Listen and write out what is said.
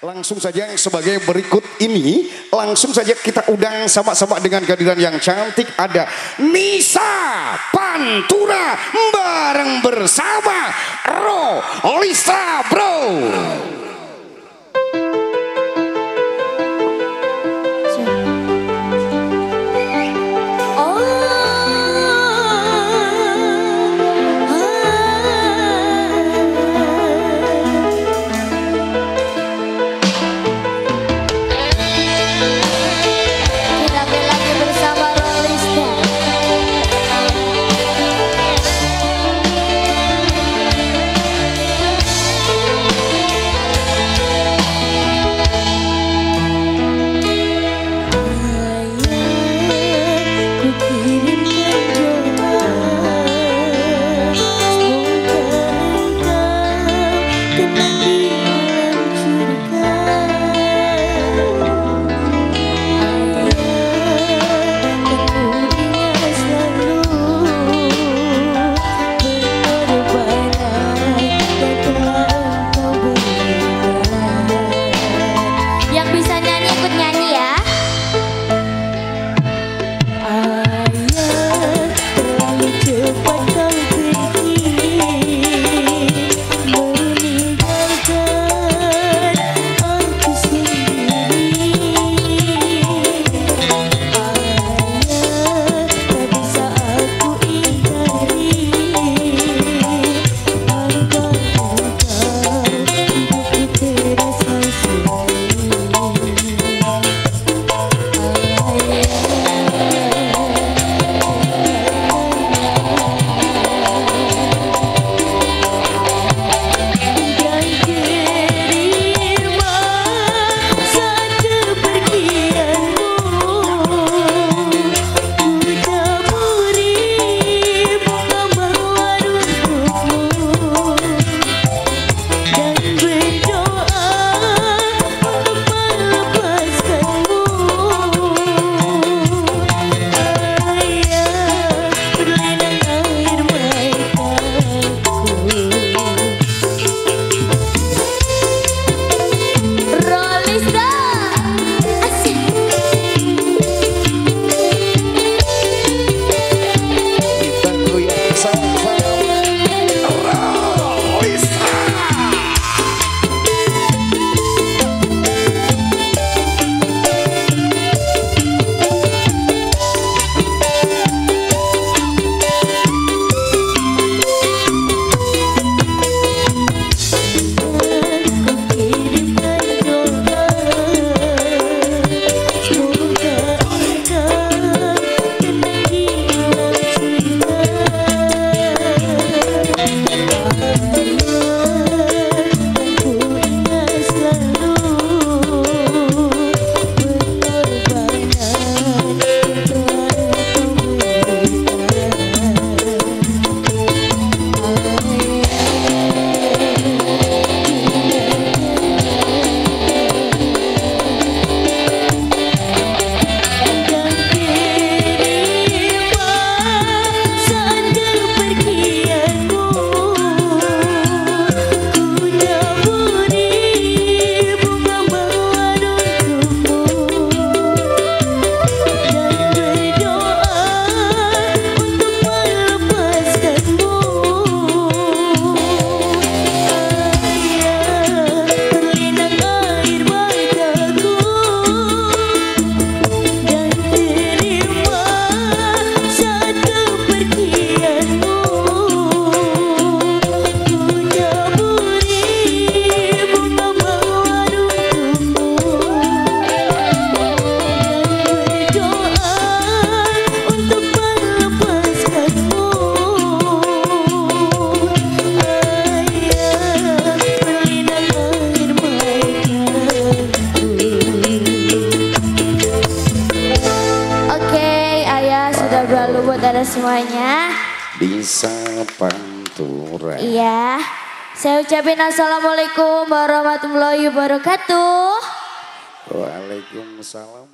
Langsung saja sebagai berikut ini, langsung saja kita undang sama-sama dengan kehadiran yang cantik ada Nisa Pantura bareng bersama Ro Lisa Bro. Saudara semuanya. Bisa pantura. Iya. Saya ucapin Assalamualaikum warahmatullahi wabarakatuh. Waalaikumsalam